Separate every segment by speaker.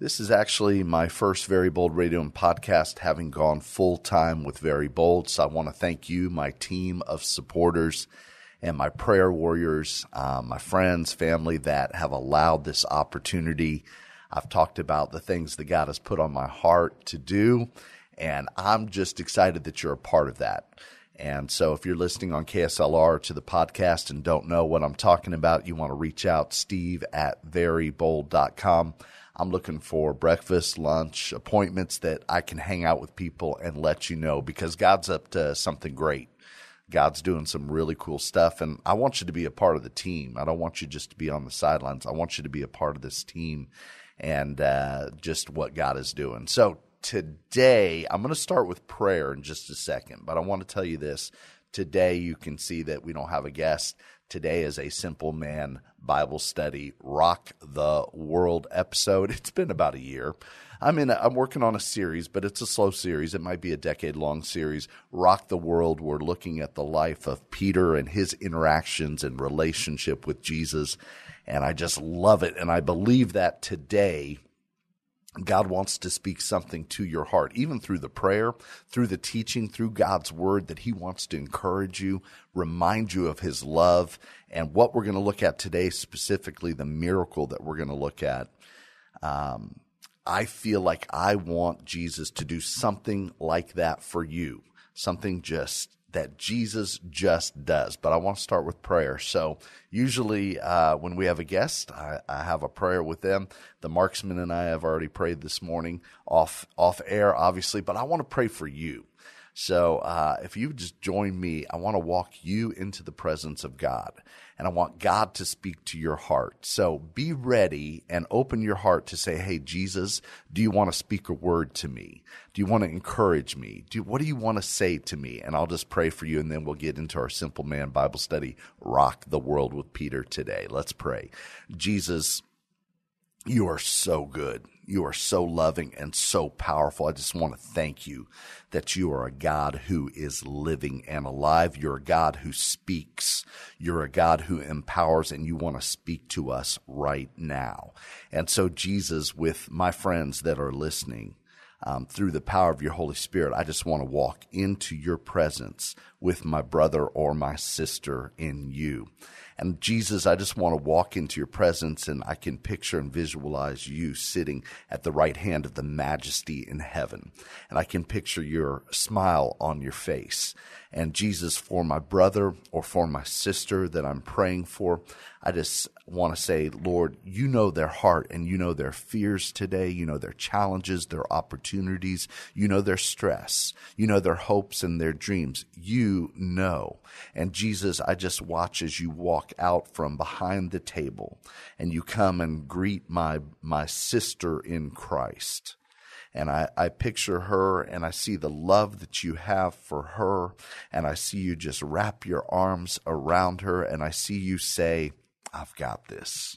Speaker 1: this is actually my first Very Bold Radio and podcast, having gone full time with Very Bold. So I want to thank you, my team of supporters, and my prayer warriors, uh, my friends, family that have allowed this opportunity. I've talked about the things that God has put on my heart to do, and I'm just excited that you're a part of that. And so if you're listening on KSLR to the podcast and don't know what I'm talking about, you want to reach out, steve at verybold.com. I'm looking for breakfast, lunch, appointments that I can hang out with people and let you know because God's up to something great. God's doing some really cool stuff, and I want you to be a part of the team. I don't want you just to be on the sidelines. I want you to be a part of this team and uh, just what God is doing. So today, I'm going to start with prayer in just a second, but I want to tell you this. Today, you can see that we don't have a guest. Today is a Simple Man Bible Study Rock the World episode. It's been about a year. I'm in. A, I'm working on a series, but it's a slow series. It might be a decade long series. Rock the World. We're looking at the life of Peter and his interactions and relationship with Jesus, and I just love it. And I believe that today God wants to speak something to your heart, even through the prayer, through the teaching, through God's word, that He wants to encourage you, remind you of His love. And what we're going to look at today, specifically the miracle that we're going to look at, um, I feel like I want Jesus to do something like that for you, something just that Jesus just does. But I want to start with prayer. So usually uh, when we have a guest, I, I, have a prayer with them. The marksman and I have already prayed this morning off off air, obviously. But I want to pray for you. So uh, if you just join me, I want to walk you into the presence of God and I want God to speak to your heart. So be ready and open your heart to say, Hey, Jesus, do you want to speak a word to me? Do you want to encourage me? Do, what do you want to say to me? And I'll just pray for you and then we'll get into our simple man Bible study, rock the world with Peter today. Let's pray. Jesus, you are so good. You are so loving and so powerful. I just want to thank you that you are a God who is living and alive. You're a God who speaks. You're a God who empowers and you want to speak to us right now. And so Jesus, with my friends that are listening, um, through the power of your Holy Spirit, I just want to walk into your presence with my brother or my sister in you. And Jesus, I just want to walk into your presence and I can picture and visualize you sitting at the right hand of the majesty in heaven. And I can picture your smile on your face. And Jesus, for my brother or for my sister that I'm praying for, I just want to say, Lord, you know their heart and you know their fears today. You know their challenges, their opportunities. You know their stress. You know their hopes and their dreams. You know. And Jesus, I just watch as you walk out from behind the table and you come and greet my, my sister in Christ and I, I picture her and I see the love that you have for her and I see you just wrap your arms around her and I see you say, I've got this.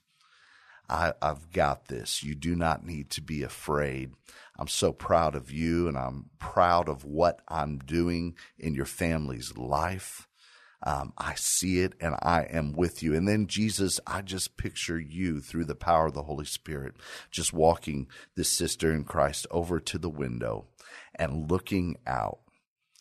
Speaker 1: I, have got this. You do not need to be afraid. I'm so proud of you and I'm proud of what I'm doing in your family's life. Um, I see it and I am with you. And then Jesus, I just picture you through the power of the Holy Spirit, just walking this sister in Christ over to the window and looking out.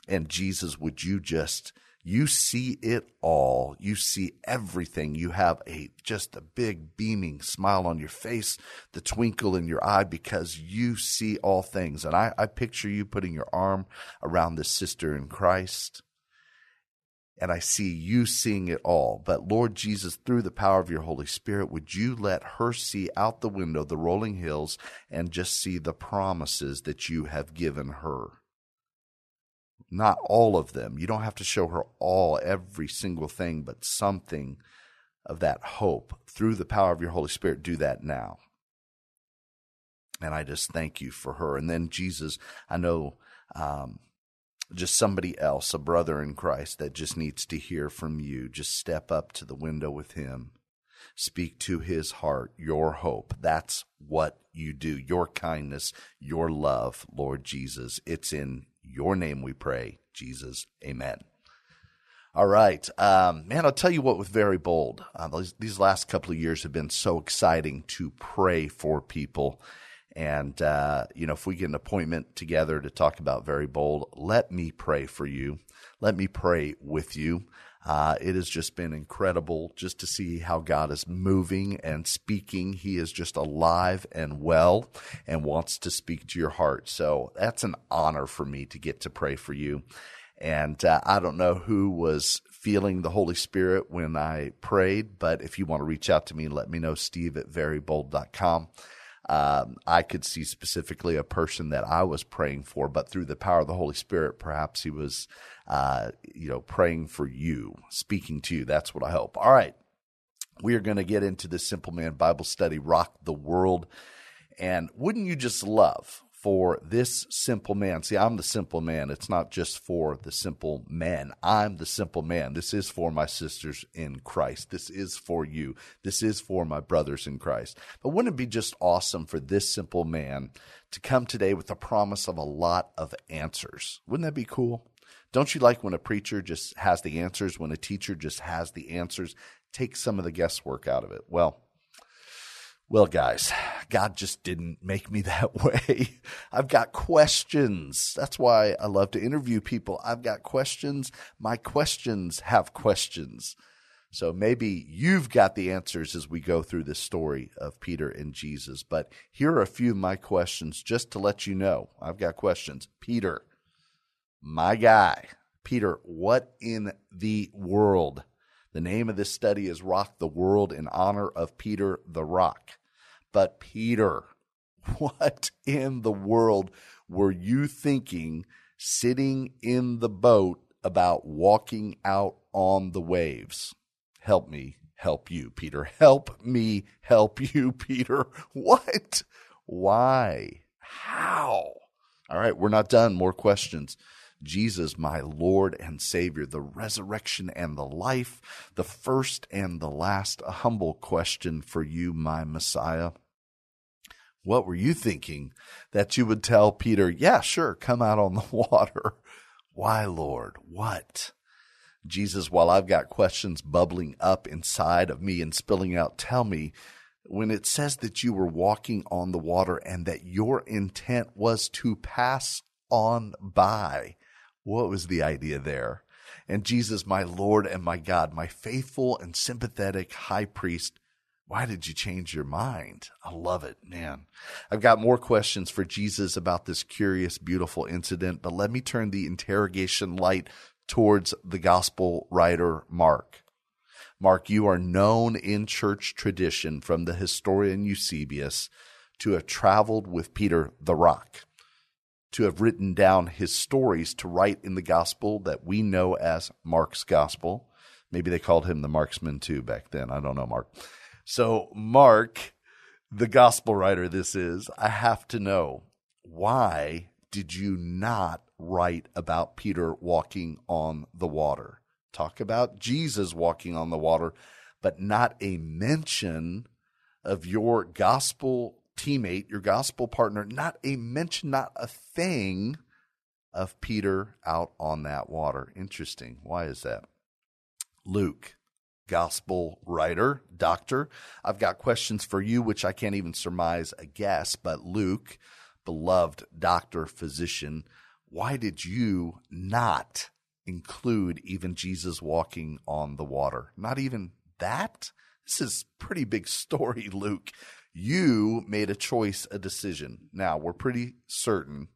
Speaker 1: And Jesus, would you just, you see it all. You see everything. You have a, just a big beaming smile on your face, the twinkle in your eye because you see all things. And I, I picture you putting your arm around this sister in Christ and I see you seeing it all. But Lord Jesus, through the power of your Holy Spirit, would you let her see out the window the rolling hills and just see the promises that you have given her? Not all of them. You don't have to show her all, every single thing, but something of that hope through the power of your Holy Spirit. Do that now. And I just thank you for her. And then Jesus, I know um, just somebody else, a brother in Christ that just needs to hear from you, just step up to the window with him. Speak to his heart, your hope. That's what you do. Your kindness, your love, Lord Jesus. It's in your name we pray, Jesus. Amen. All right. Um, man, I'll tell you what, with Very Bold, uh, these, these, last couple of years have been so exciting to pray for people. And, uh, you know, if we get an appointment together to talk about Very Bold, let me pray for you. Let me pray with you. Uh, it has just been incredible just to see how God is moving and speaking. He is just alive and well and wants to speak to your heart. So that's an honor for me to get to pray for you. And uh, I don't know who was feeling the Holy Spirit when I prayed, but if you want to reach out to me, let me know, steve at verybold.com. Um, I could see specifically a person that I was praying for, but through the power of the Holy Spirit, perhaps he was, uh, you know, praying for you, speaking to you. That's what I hope. All right. We are going to get into this Simple Man Bible study, Rock the World. And wouldn't you just love for this simple man. See, I'm the simple man. It's not just for the simple man. I'm the simple man. This is for my sisters in Christ. This is for you. This is for my brothers in Christ. But wouldn't it be just awesome for this simple man to come today with the promise of a lot of answers? Wouldn't that be cool? Don't you like when a preacher just has the answers, when a teacher just has the answers? Take some of the guesswork out of it. Well, well, guys, God just didn't make me that way. I've got questions. That's why I love to interview people. I've got questions. My questions have questions. So maybe you've got the answers as we go through this story of Peter and Jesus. But here are a few of my questions just to let you know. I've got questions. Peter, my guy. Peter, what in the world? The name of this study is Rock the World in honor of Peter the Rock. But Peter, what in the world were you thinking sitting in the boat about walking out on the waves? Help me help you, Peter. Help me help you, Peter. What? Why? How? All right, we're not done. More questions. Jesus, my Lord and Savior, the resurrection and the life, the first and the last. A humble question for you, my Messiah. What were you thinking that you would tell Peter, yeah, sure, come out on the water? Why, Lord? What? Jesus, while I've got questions bubbling up inside of me and spilling out, tell me when it says that you were walking on the water and that your intent was to pass on by, what was the idea there? And Jesus, my Lord and my God, my faithful and sympathetic high priest, why did you change your mind? I love it, man. I've got more questions for Jesus about this curious, beautiful incident, but let me turn the interrogation light towards the gospel writer Mark. Mark, you are known in church tradition from the historian Eusebius to have traveled with Peter the Rock, to have written down his stories to write in the gospel that we know as Mark's gospel. Maybe they called him the marksman too back then. I don't know, Mark. So, Mark, the gospel writer this is, I have to know why did you not write about Peter walking on the water? Talk about Jesus walking on the water, but not a mention of your gospel teammate, your gospel partner, not a mention, not a thing of Peter out on that water. Interesting. Why is that? Luke gospel writer, doctor. I've got questions for you, which I can't even surmise a guess, but Luke, beloved doctor, physician, why did you not include even Jesus walking on the water? Not even that? This is pretty big story, Luke. You made a choice, a decision. Now, we're pretty certain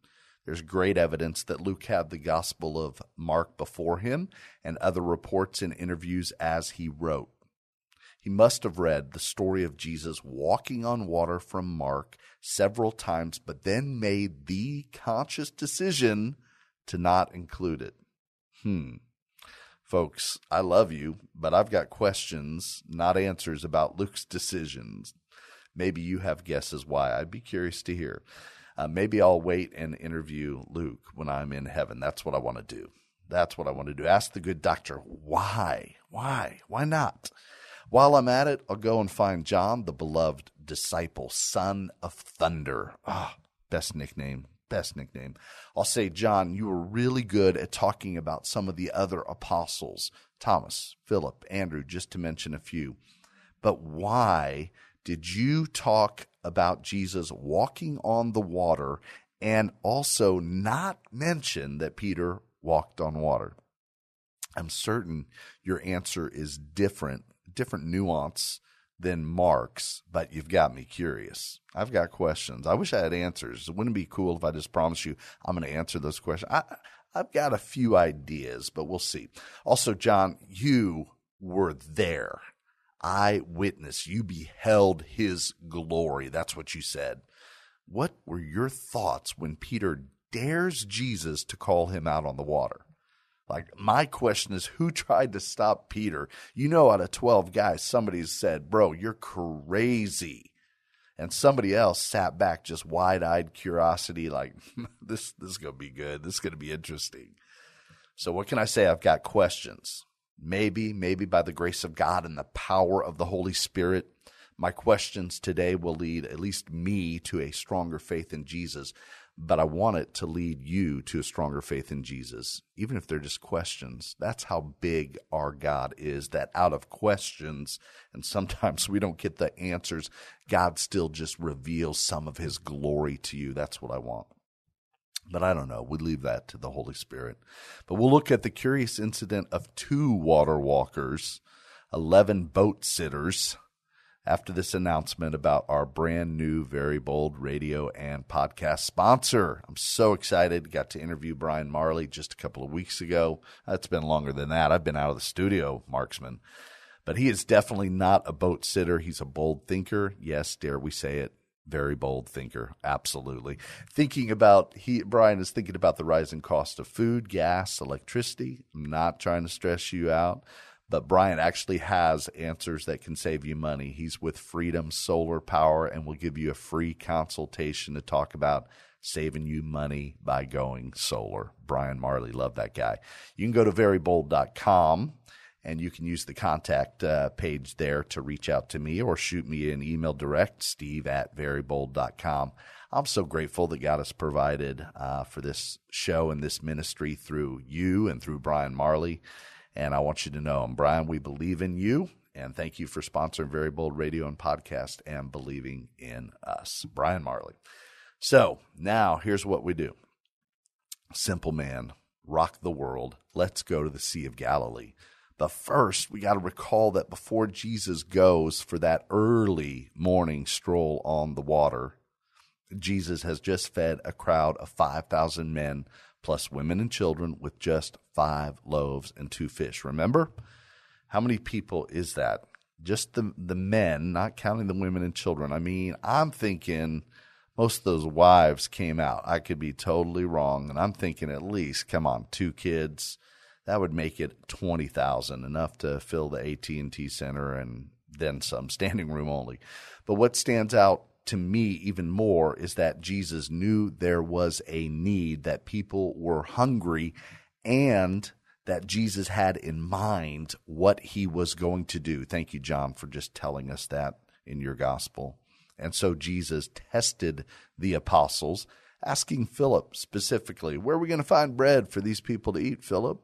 Speaker 1: there's great evidence that Luke had the Gospel of Mark before him and other reports and interviews as he wrote. He must have read the story of Jesus walking on water from Mark several times, but then made the conscious decision to not include it. Hmm. Folks, I love you, but I've got questions, not answers about Luke's decisions. Maybe you have guesses why. I'd be curious to hear. Uh, maybe I'll wait and interview Luke when I'm in heaven. That's what I want to do. That's what I want to do. Ask the good doctor, why? Why? Why not? While I'm at it, I'll go and find John, the beloved disciple, son of thunder. Ah, best nickname. Best nickname. I'll say, John, you were really good at talking about some of the other apostles Thomas, Philip, Andrew, just to mention a few. But why did you talk about Jesus walking on the water and also not mention that Peter walked on water? I'm certain your answer is different, different nuance than Mark's, but you've got me curious. I've got questions. I wish I had answers. Wouldn't it be cool if I just promised you I'm going to answer those questions. I, I've got a few ideas, but we'll see. Also, John, you were there. Eyewitness. You beheld his glory. That's what you said. What were your thoughts when Peter dares Jesus to call him out on the water? Like, my question is who tried to stop Peter? You know, out of 12 guys, somebody said, Bro, you're crazy. And somebody else sat back just wide eyed curiosity, like, this, this is going to be good. This is going to be interesting. So, what can I say? I've got questions. Maybe, maybe by the grace of God and the power of the Holy Spirit, my questions today will lead at least me to a stronger faith in Jesus but I want it to lead you to a stronger faith in Jesus, even if they're just questions. That's how big our God is, that out of questions, and sometimes we don't get the answers, God still just reveals some of his glory to you. That's what I want. But I don't know. We leave that to the Holy Spirit. But we'll look at the curious incident of two water walkers, 11 boat sitters, after this announcement about our brand new Very Bold radio and podcast sponsor. I'm so excited. Got to interview Brian Marley just a couple of weeks ago. It's been longer than that. I've been out of the studio, marksman. But he is definitely not a boat sitter. He's a bold thinker. Yes, dare we say it? Very bold thinker. Absolutely. Thinking about he Brian is thinking about the rising cost of food, gas, electricity. I'm not trying to stress you out but Brian actually has answers that can save you money. He's with Freedom Solar Power and will give you a free consultation to talk about saving you money by going solar. Brian Marley, love that guy. You can go to verybold.com and you can use the contact uh, page there to reach out to me or shoot me an email direct, steve at verybold.com. I'm so grateful that God has provided uh, for this show and this ministry through you and through Brian Marley. And I want you to know, Brian, we believe in you. And thank you for sponsoring Very Bold Radio and Podcast and believing in us. Brian Marley. So now here's what we do Simple man, rock the world. Let's go to the Sea of Galilee. But first, we got to recall that before Jesus goes for that early morning stroll on the water, Jesus has just fed a crowd of 5,000 men plus women and children with just five loaves and two fish. Remember? How many people is that? Just the the men, not counting the women and children. I mean, I'm thinking most of those wives came out. I could be totally wrong, and I'm thinking at least, come on, two kids. That would make it twenty thousand, enough to fill the AT and T Center and then some, standing room only. But what stands out to me even more is that Jesus knew there was a need, that people were hungry, and that Jesus had in mind what he was going to do. Thank you, John, for just telling us that in your gospel. And so Jesus tested the apostles, asking Philip specifically, Where are we going to find bread for these people to eat, Philip?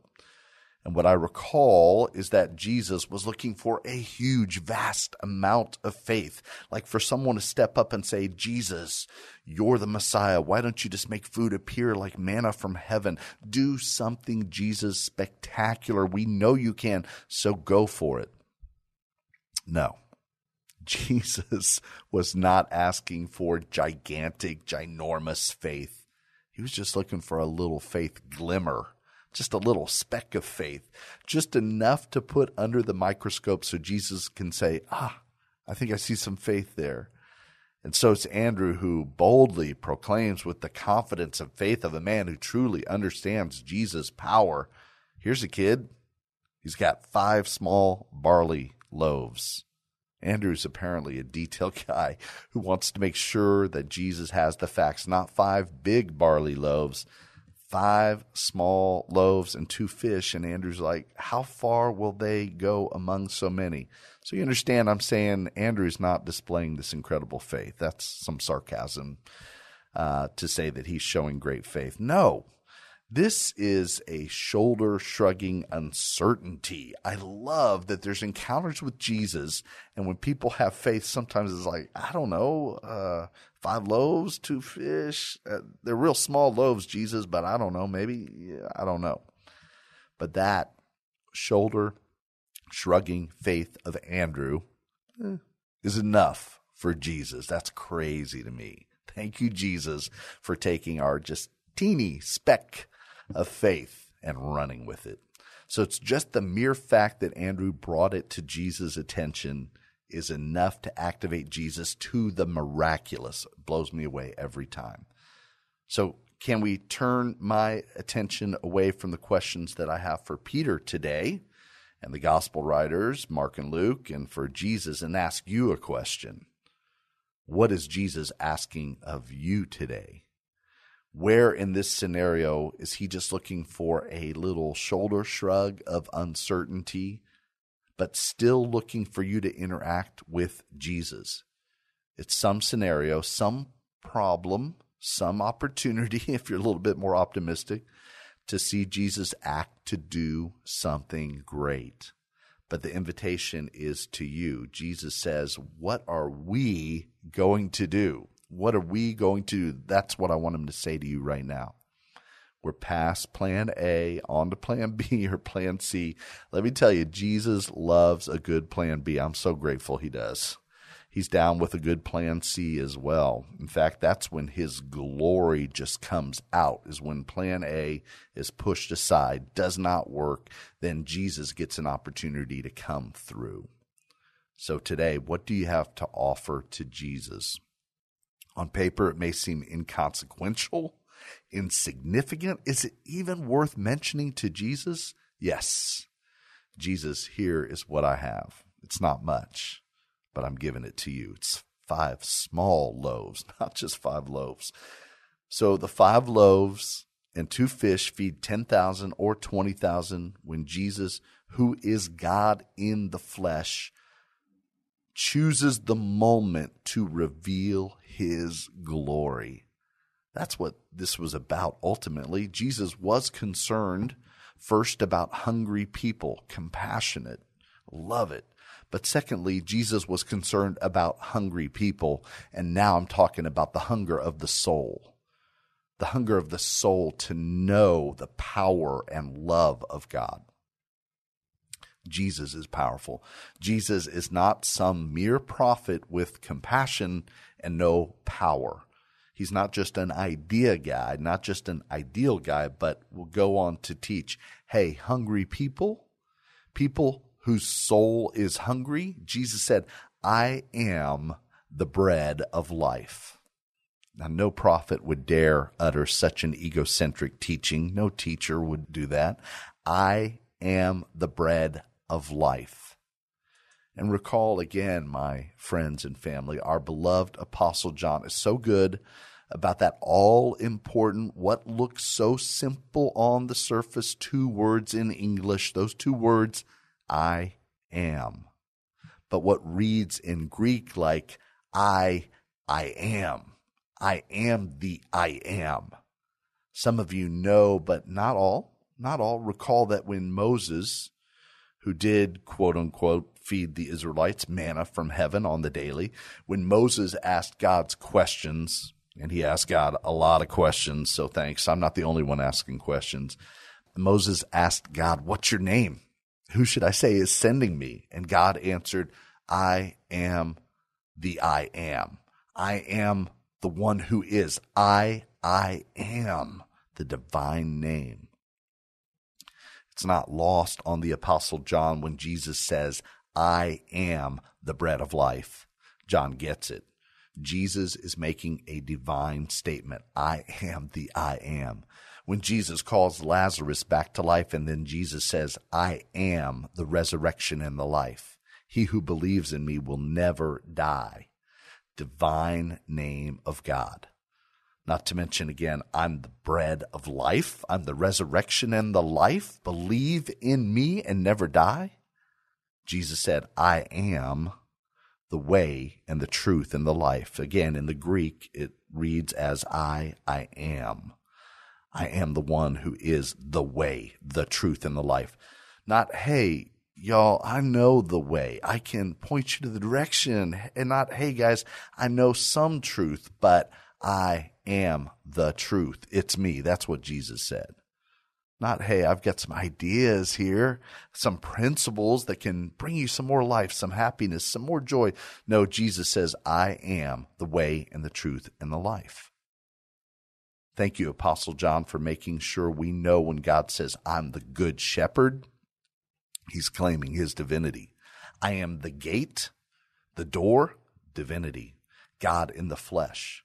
Speaker 1: And what I recall is that Jesus was looking for a huge, vast amount of faith. Like for someone to step up and say, Jesus, you're the Messiah. Why don't you just make food appear like manna from heaven? Do something, Jesus, spectacular. We know you can, so go for it. No. Jesus was not asking for gigantic, ginormous faith. He was just looking for a little faith glimmer just a little speck of faith, just enough to put under the microscope so Jesus can say, Ah, I think I see some faith there. And so it's Andrew who boldly proclaims with the confidence and faith of a man who truly understands Jesus' power. Here's a kid. He's got five small barley loaves Andrew's apparently a detail guy who wants to make sure that Jesus has the facts, not five big barley loaves, five small loaves and two fish. And Andrew's like, How far will they go among so many? So you understand, I'm saying Andrew's not displaying this incredible faith. That's some sarcasm uh, to say that he's showing great faith. No, this is a shoulder shrugging uncertainty. I love that there's encounters with Jesus, and when people have faith, sometimes it's like, I don't know, uh, five loaves, two fish. Uh, they're real small loaves, Jesus, but I don't know, maybe, yeah, I don't know. But that shoulder shrugging faith of Andrew eh, is enough for Jesus. That's crazy to me. Thank you, Jesus, for taking our just teeny speck of faith and running with it. So it's just the mere fact that Andrew brought it to Jesus' attention is enough to activate Jesus to the miraculous. It blows me away every time. So, can we turn my attention away from the questions that I have for Peter today and the gospel writers, Mark and Luke, and for Jesus, and ask you a question? What is Jesus asking of you today? Where in this scenario is he just looking for a little shoulder shrug of uncertainty, but still looking for you to interact with Jesus? It's some scenario, some problem, some opportunity, if you're a little bit more optimistic, to see Jesus act to do something great. But the invitation is to you. Jesus says, What are we going to do? What are we going to do? That's what I want him to say to you right now. We're past plan A, on to plan B or plan C. Let me tell you, Jesus loves a good plan B. I'm so grateful he does. He's down with a good plan C as well. In fact, that's when his glory just comes out, is when plan A is pushed aside, does not work, then Jesus gets an opportunity to come through. So today, what do you have to offer to Jesus? On paper, it may seem inconsequential, insignificant. Is it even worth mentioning to Jesus? Yes. Jesus, here is what I have. It's not much, but I'm giving it to you. It's five small loaves, not just five loaves. So the five loaves and two fish feed 10,000 or 20,000 when Jesus, who is God in the flesh, chooses the moment to reveal his glory. That's what this was about ultimately. Jesus was concerned first about hungry people, compassionate, love it. But secondly, Jesus was concerned about hungry people. And now I'm talking about the hunger of the soul, the hunger of the soul to know the power and love of God. Jesus is powerful. Jesus is not some mere prophet with compassion and no power. He's not just an idea guy, not just an ideal guy, but will go on to teach hey, hungry people, people whose soul is hungry, Jesus said, I am the bread of life. Now, no prophet would dare utter such an egocentric teaching. No teacher would do that. I am the bread of life. And recall again, my friends and family, our beloved Apostle John is so good about that all important, what looks so simple on the surface, two words in English, those two words, I am. But what reads in Greek like, I, I am. I am the I am. Some of you know, but not all, not all, recall that when Moses who did quote unquote feed the Israelites manna from heaven on the daily, when Moses asked God's questions, and he asked God a lot of questions, so thanks. I'm not the only one asking questions. Moses asked God, What's your name? Who should I say is sending me? And God answered, I am the I am. I am the one who is. I, I am the divine name. It's not lost on the Apostle John when Jesus says, I am the bread of life. John gets it. Jesus is making a divine statement. I am the I am. When Jesus calls Lazarus back to life and then Jesus says, I am the resurrection and the life. He who believes in me will never die. Divine name of God. Not to mention again, I'm the bread of life. I'm the resurrection and the life. Believe in me and never die. Jesus said, I am the way and the truth and the life. Again, in the Greek, it reads as I, I am. I am the one who is the way, the truth, and the life. Not, hey, y'all, I know the way. I can point you to the direction. And not, hey, guys, I know some truth, but I am the truth. It's me. That's what Jesus said. Not, hey, I've got some ideas here, some principles that can bring you some more life, some happiness, some more joy. No, Jesus says, I am the way and the truth and the life. Thank you, Apostle John, for making sure we know when God says, I'm the good shepherd, he's claiming his divinity. I am the gate, the door, divinity, God in the flesh.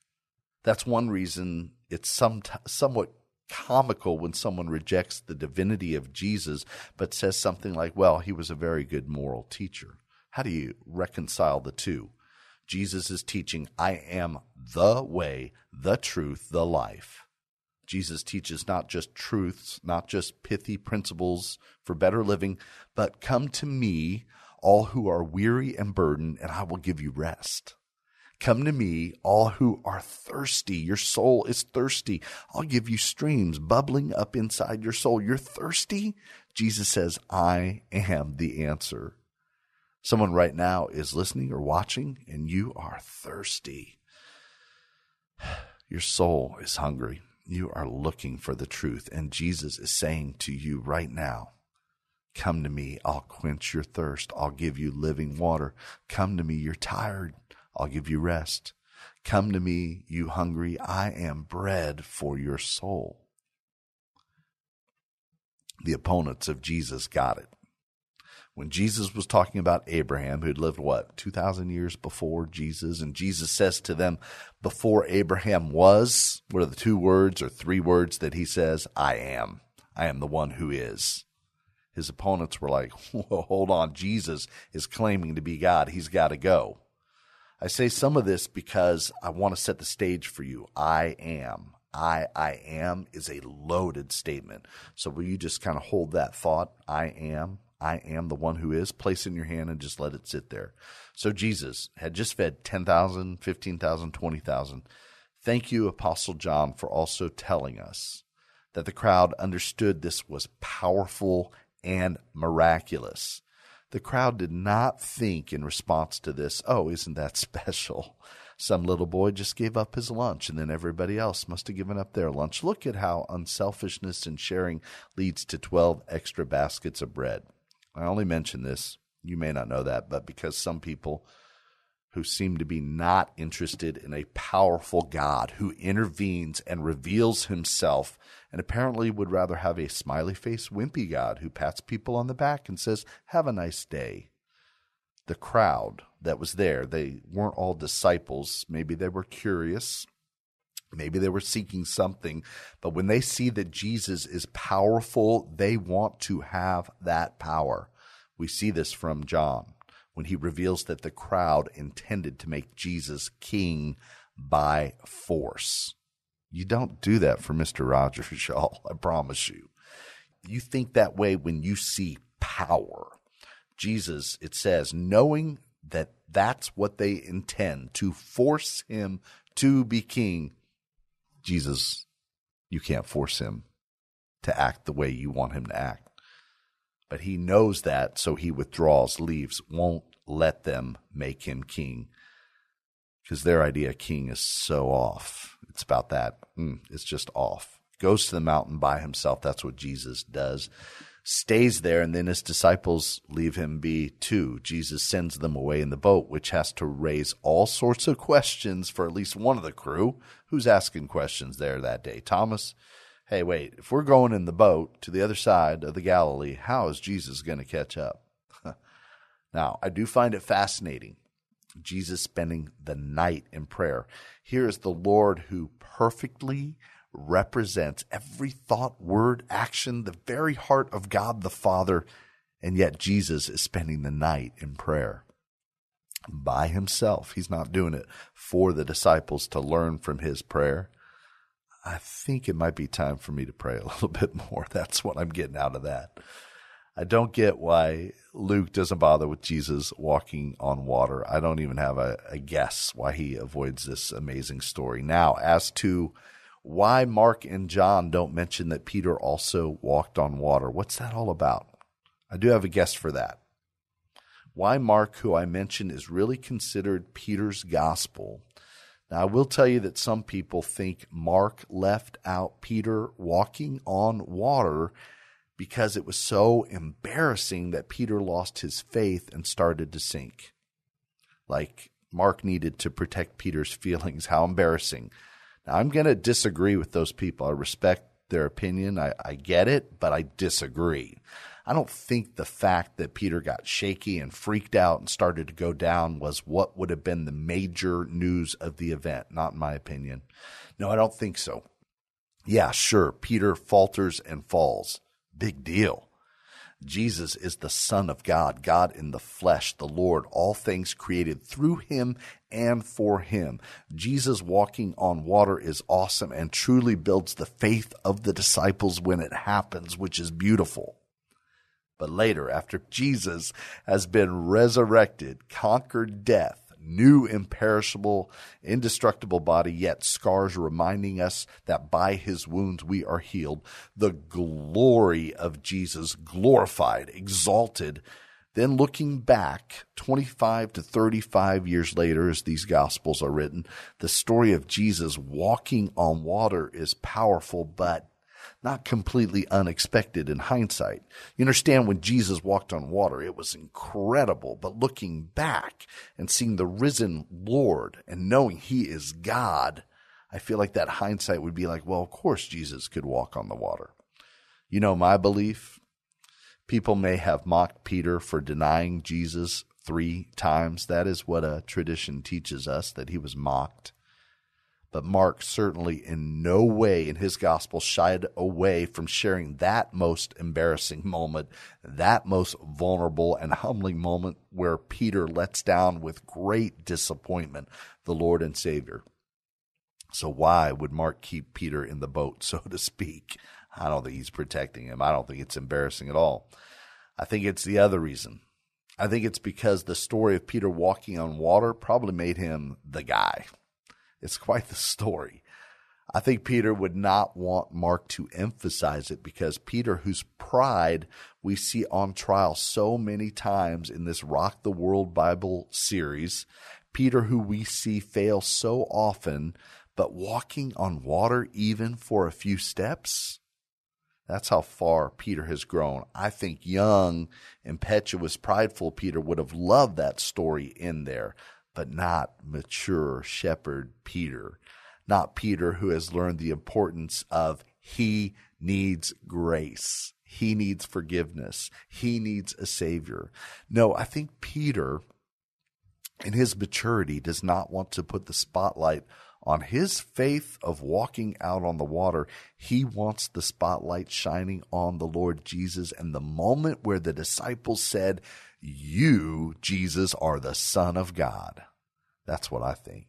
Speaker 1: That's one reason it's some, somewhat comical when someone rejects the divinity of Jesus but says something like, well, he was a very good moral teacher. How do you reconcile the two? Jesus is teaching, I am the way, the truth, the life. Jesus teaches not just truths, not just pithy principles for better living, but come to me, all who are weary and burdened, and I will give you rest. Come to me, all who are thirsty. Your soul is thirsty. I'll give you streams bubbling up inside your soul. You're thirsty? Jesus says, I am the answer. Someone right now is listening or watching, and you are thirsty. Your soul is hungry. You are looking for the truth. And Jesus is saying to you right now, Come to me. I'll quench your thirst. I'll give you living water. Come to me. You're tired. I'll give you rest. Come to me, you hungry. I am bread for your soul. The opponents of Jesus got it. When Jesus was talking about Abraham, who'd lived what, 2,000 years before Jesus, and Jesus says to them, Before Abraham was, what are the two words or three words that he says? I am. I am the one who is. His opponents were like, Hold on, Jesus is claiming to be God. He's got to go. I say some of this because I want to set the stage for you. I am. I, I am is a loaded statement. So will you just kind of hold that thought? I am. I am the one who is. Place in your hand and just let it sit there. So Jesus had just fed 10,000, 15,000, 20,000. Thank you, Apostle John, for also telling us that the crowd understood this was powerful and miraculous. The crowd did not think in response to this, oh, isn't that special? Some little boy just gave up his lunch, and then everybody else must have given up their lunch. Look at how unselfishness and sharing leads to 12 extra baskets of bread. I only mention this, you may not know that, but because some people who seem to be not interested in a powerful God who intervenes and reveals himself, and apparently would rather have a smiley face, wimpy God who pats people on the back and says, Have a nice day. The crowd that was there, they weren't all disciples. Maybe they were curious. Maybe they were seeking something, but when they see that Jesus is powerful, they want to have that power. We see this from John when he reveals that the crowd intended to make Jesus king by force. You don't do that for Mr. Rogers, y'all. I promise you. You think that way when you see power. Jesus, it says, knowing that that's what they intend to force him to be king. Jesus, you can't force him to act the way you want him to act. But he knows that, so he withdraws, leaves, won't let them make him king. Because their idea of king is so off. It's about that. Mm, it's just off. Goes to the mountain by himself. That's what Jesus does. Stays there, and then his disciples leave him be too. Jesus sends them away in the boat, which has to raise all sorts of questions for at least one of the crew. Who's asking questions there that day? Thomas? Hey, wait, if we're going in the boat to the other side of the Galilee, how is Jesus going to catch up? now, I do find it fascinating. Jesus spending the night in prayer. Here is the Lord who perfectly represents every thought, word, action, the very heart of God the Father, And yet Jesus is spending the night in prayer by himself. He's not doing it for the disciples to learn from his prayer. I think it might be time for me to pray a little bit more. That's what I'm getting out of that. I don't get why Luke doesn't bother with Jesus walking on water. I don't even have a, a, guess why he avoids this amazing story. Now, as to why Mark and John don't mention that Peter also walked on water, what's that all about? I do have a guess for that. Why Mark, who I mentioned, is really considered Peter's gospel. Now, I will tell you that some people think Mark left out Peter walking on water because it was so embarrassing that Peter lost his faith and started to sink. Like Mark needed to protect Peter's feelings. How embarrassing. Now, I'm going to disagree with those people. I respect their opinion. I, I get it, but I disagree. I don't think the fact that Peter got shaky and freaked out and started to go down was what would have been the major news of the event, not in my opinion. No, I don't think so. Yeah, sure, Peter falters and falls. Big deal. Jesus is the Son of God, God in the flesh, the Lord, all things created through him and for him. Jesus walking on water is awesome and truly builds the faith of the disciples when it happens, which is beautiful. But later, after Jesus has been resurrected, conquered death, new imperishable, indestructible body, yet scars reminding us that by his wounds we are healed. The glory of Jesus glorified, exalted. Then looking back 25 to 35 years later, as these gospels are written, the story of Jesus walking on water is powerful, but not completely unexpected in hindsight. You understand when Jesus walked on water, it was incredible. But looking back and seeing the risen Lord and knowing he is God, I feel like that hindsight would be like, well, of course Jesus could walk on the water. You know, my belief, people may have mocked Peter for denying Jesus three times. That is what a tradition teaches us, that he was mocked. But Mark certainly in no way in his gospel shied away from sharing that most embarrassing moment, that most vulnerable and humbling moment where Peter lets down with great disappointment the Lord and Savior. So why would Mark keep Peter in the boat, so to speak? I don't think he's protecting him. I don't think it's embarrassing at all. I think it's the other reason. I think it's because the story of Peter walking on water probably made him the guy. It's quite the story. I think Peter would not want Mark to emphasize it because Peter, whose pride we see on trial so many times in this Rock the World Bible series, Peter, who we see fail so often, but walking on water even for a few steps, that's how far Peter has grown. I think young, impetuous, prideful Peter would have loved that story in there but not mature shepherd Peter, not Peter who has learned the importance of he needs grace. He needs forgiveness. He needs a savior. No, I think Peter, in his maturity, does not want to put the spotlight on his faith of walking out on the water. He wants the spotlight shining on the Lord Jesus. And the moment where the disciples said, You, Jesus, are the Son of God. That's what I think.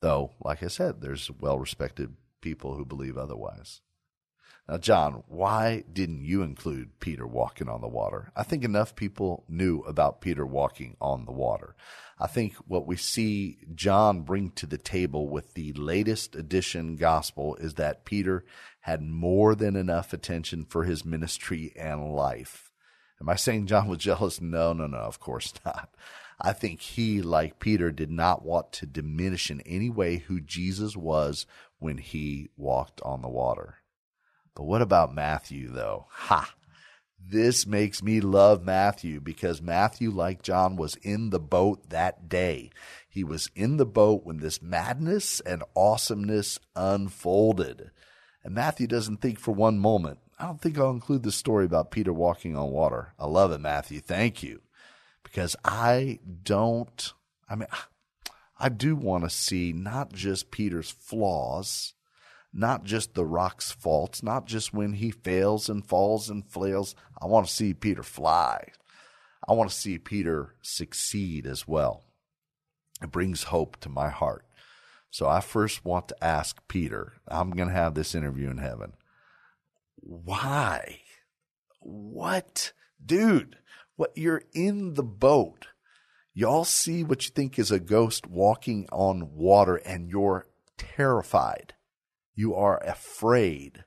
Speaker 1: Though, like I said, there's well respected people who believe otherwise. Now, John, why didn't you include Peter walking on the water? I think enough people knew about Peter walking on the water. I think what we see John bring to the table with the latest edition gospel is that Peter had more than enough attention for his ministry and life. Am I saying John was jealous? No, no, no, of course not. I think he, like Peter, did not want to diminish in any way who Jesus was when he walked on the water. But what about Matthew, though? Ha! This makes me love Matthew because Matthew, like John, was in the boat that day. He was in the boat when this madness and awesomeness unfolded. And Matthew doesn't think for one moment, I don't think I'll include the story about Peter walking on water. I love it, Matthew. Thank you because I don't, I mean, I do want to see not just Peter's flaws. not just the rock's faults, not just when he fails and falls and flails. I want to see Peter fly. I want to see Peter succeed as well. It brings hope to my heart. So I first want to ask Peter, I'm going to have this interview in heaven. Why? What? Dude, what you're in the boat. Y'all see what you think is a ghost walking on water and you're terrified. You are afraid.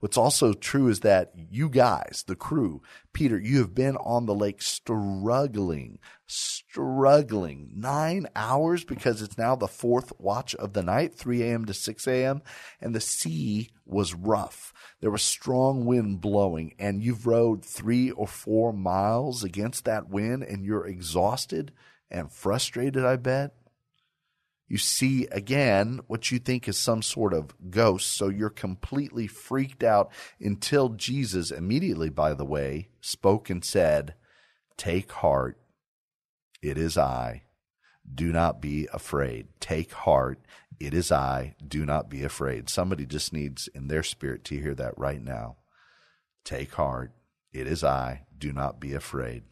Speaker 1: What's also true is that you guys, the crew, Peter, you have been on the lake struggling, struggling nine hours because it's now the fourth watch of the night, 3 a.m. to 6 a.m. And the sea was rough. There was strong wind blowing and you've rowed three or four miles against that wind and you're exhausted and frustrated, I bet you see again what you think is some sort of ghost. So you're completely freaked out until Jesus, immediately, by the way, spoke and said, Take heart, it is I. Do not be afraid. Take heart, it is I. Do not be afraid. Somebody just needs in their spirit to hear that right now. Take heart, it is I. Do not be afraid.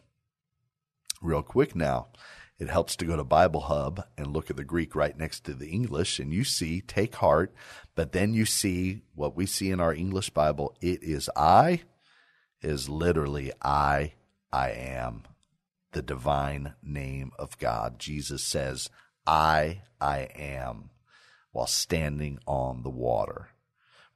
Speaker 1: Real quick now it helps to go to Bible Hub and look at the Greek right next to the English, and you see, take heart. But then you see what we see in our English Bible. It is I, is literally I, I am, the divine name of God. Jesus says, I, I am, while standing on the water.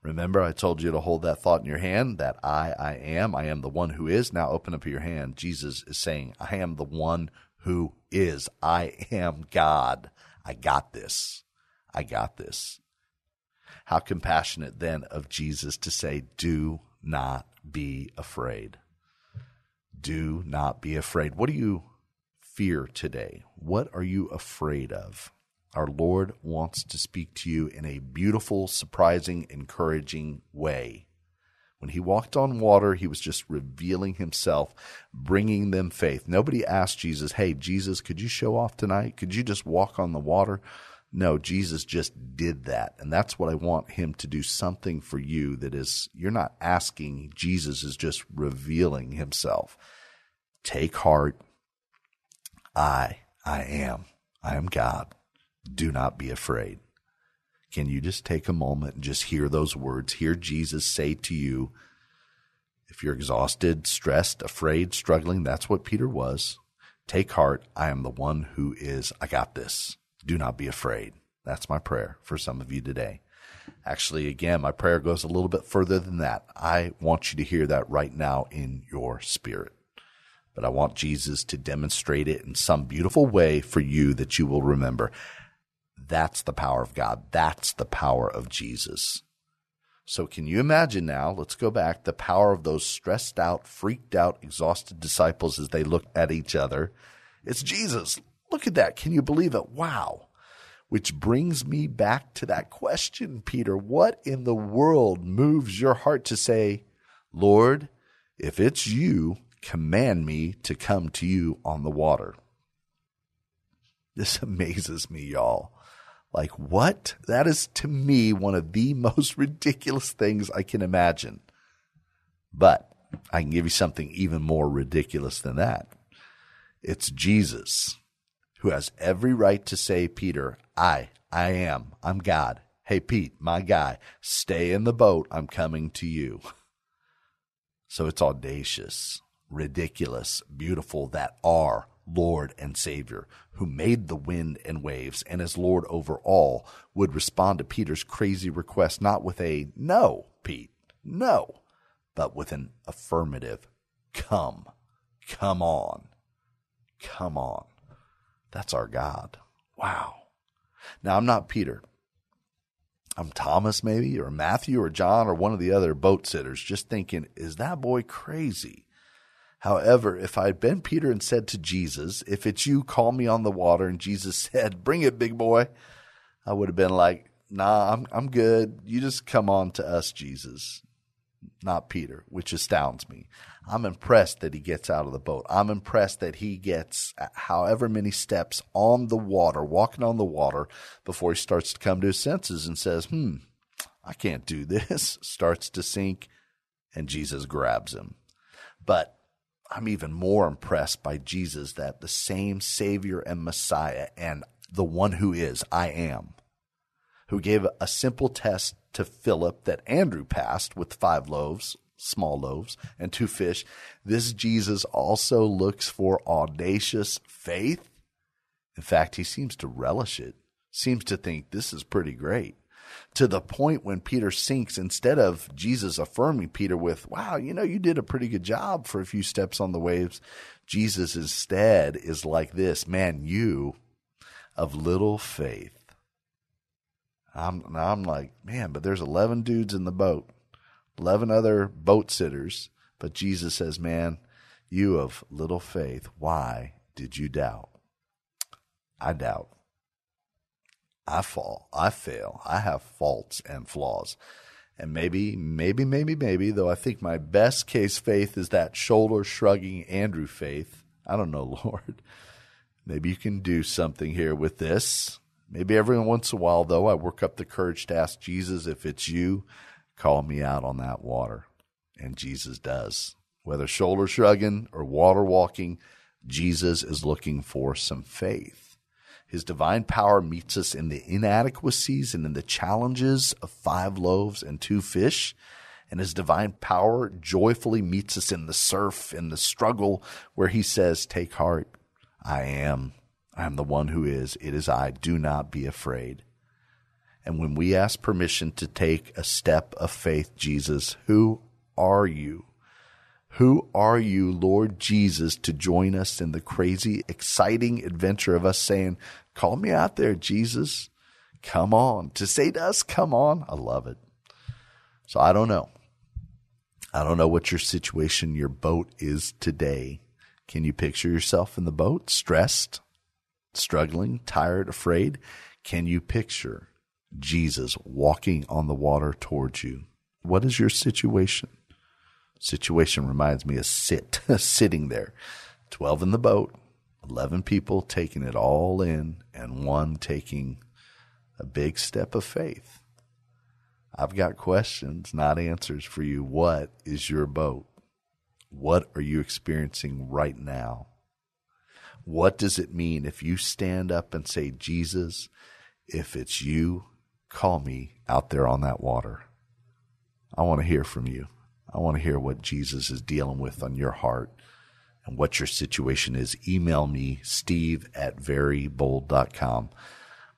Speaker 1: Remember, I told you to hold that thought in your hand that I, I am. I am the one who is. Now open up your hand. Jesus is saying, I am the one who is. I am God. I got this. I got this. How compassionate then of Jesus to say, Do not be afraid. Do not be afraid. What do you fear today? What are you afraid of? Our Lord wants to speak to you in a beautiful, surprising, encouraging way. When he walked on water, he was just revealing himself, bringing them faith. Nobody asked Jesus, Hey, Jesus, could you show off tonight? Could you just walk on the water? No, Jesus just did that. And that's what I want him to do something for you that is, you're not asking, Jesus is just revealing himself. Take heart. I, I am. I am God. Do not be afraid. Can you just take a moment and just hear those words? Hear Jesus say to you, if you're exhausted, stressed, afraid, struggling, that's what Peter was. Take heart. I am the one who is, I got this. Do not be afraid. That's my prayer for some of you today. Actually, again, my prayer goes a little bit further than that. I want you to hear that right now in your spirit. But I want Jesus to demonstrate it in some beautiful way for you that you will remember. That's the power of God. That's the power of Jesus. So, can you imagine now? Let's go back the power of those stressed out, freaked out, exhausted disciples as they look at each other. It's Jesus. Look at that. Can you believe it? Wow. Which brings me back to that question, Peter. What in the world moves your heart to say, Lord, if it's you, command me to come to you on the water? This amazes me, y'all. Like, what? That is to me one of the most ridiculous things I can imagine. But I can give you something even more ridiculous than that. It's Jesus who has every right to say, Peter, I, I am, I'm God. Hey, Pete, my guy, stay in the boat. I'm coming to you. So it's audacious, ridiculous, beautiful that are Lord and Savior, who made the wind and waves and is Lord over all, would respond to Peter's crazy request not with a no, Pete, no, but with an affirmative come, come on, come on. That's our God. Wow. Now, I'm not Peter. I'm Thomas, maybe, or Matthew, or John, or one of the other boat sitters, just thinking, is that boy crazy? However, if I had been Peter and said to Jesus, If it's you, call me on the water, and Jesus said, Bring it, big boy, I would have been like, Nah, I'm, I'm good. You just come on to us, Jesus, not Peter, which astounds me. I'm impressed that he gets out of the boat. I'm impressed that he gets however many steps on the water, walking on the water, before he starts to come to his senses and says, Hmm, I can't do this, starts to sink, and Jesus grabs him. But I'm even more impressed by Jesus that the same Savior and Messiah and the one who is, I am, who gave a simple test to Philip that Andrew passed with five loaves, small loaves, and two fish. This Jesus also looks for audacious faith. In fact, he seems to relish it, seems to think this is pretty great to the point when Peter sinks, instead of Jesus affirming Peter with, wow, you know, you did a pretty good job for a few steps on the waves, Jesus instead is like this, man, you of little faith. I'm, I'm like, man, but there's 11 dudes in the boat, 11 other boat sitters. But Jesus says, man, you of little faith, why did you doubt? I doubt. I fall, I fail, I have faults and flaws. And maybe, maybe, maybe, maybe, though I think my best case faith is that shoulder shrugging Andrew faith. I don't know, Lord. Maybe you can do something here with this. Maybe every once in a while, though, I work up the courage to ask Jesus, if it's you, call me out on that water. And Jesus does. Whether shoulder shrugging or water walking, Jesus is looking for some faith. His divine power meets us in the inadequacies and in the challenges of five loaves and two fish. And his divine power joyfully meets us in the surf, in the struggle, where he says, Take heart. I am. I am the one who is. It is I. Do not be afraid. And when we ask permission to take a step of faith, Jesus, who are you? Who are you, Lord Jesus, to join us in the crazy, exciting adventure of us saying, Call me out there, Jesus. Come on. To say to us, come on. I love it. So I don't know. I don't know what your situation, your boat is today. Can you picture yourself in the boat, stressed, struggling, tired, afraid? Can you picture Jesus walking on the water towards you? What is your situation? Situation reminds me of sit, sitting there. 12 in the boat, 11 people taking it all in, and one taking a big step of faith. I've got questions, not answers for you. What is your boat? What are you experiencing right now? What does it mean if you stand up and say, Jesus, if it's you, call me out there on that water? I want to hear from you. I want to hear what Jesus is dealing with on your heart and what your situation is. Email me, steve at verybold.com.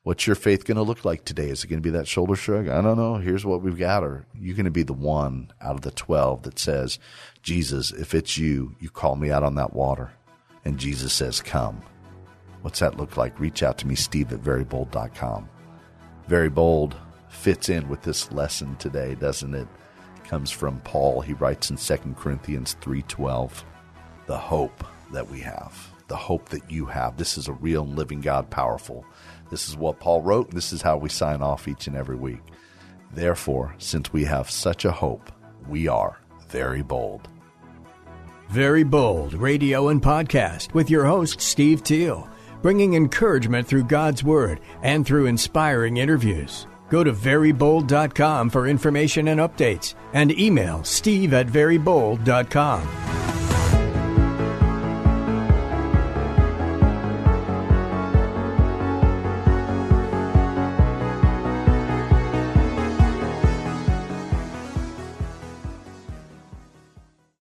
Speaker 1: What's your faith going to look like today? Is it going to be that shoulder shrug? I don't know. Here's what we've got. Or you're going to be the one out of the 12 that says, Jesus, if it's you, you call me out on that water. And Jesus says, come. What's that look like? Reach out to me, steve at verybold.com. Very bold fits in with this lesson today, doesn't it? Comes from Paul. He writes in 2 Corinthians 3:12, "The hope that we have, the hope that you have. This is a real and living God, powerful. This is what Paul wrote, and this is how we sign off each and every week. Therefore, since we have such a hope, we are very bold."
Speaker 2: Very Bold Radio and Podcast with your host, Steve Teal, bringing encouragement through God's Word and through inspiring interviews. Go to verybold.com for information and updates and email steve at verybold.com.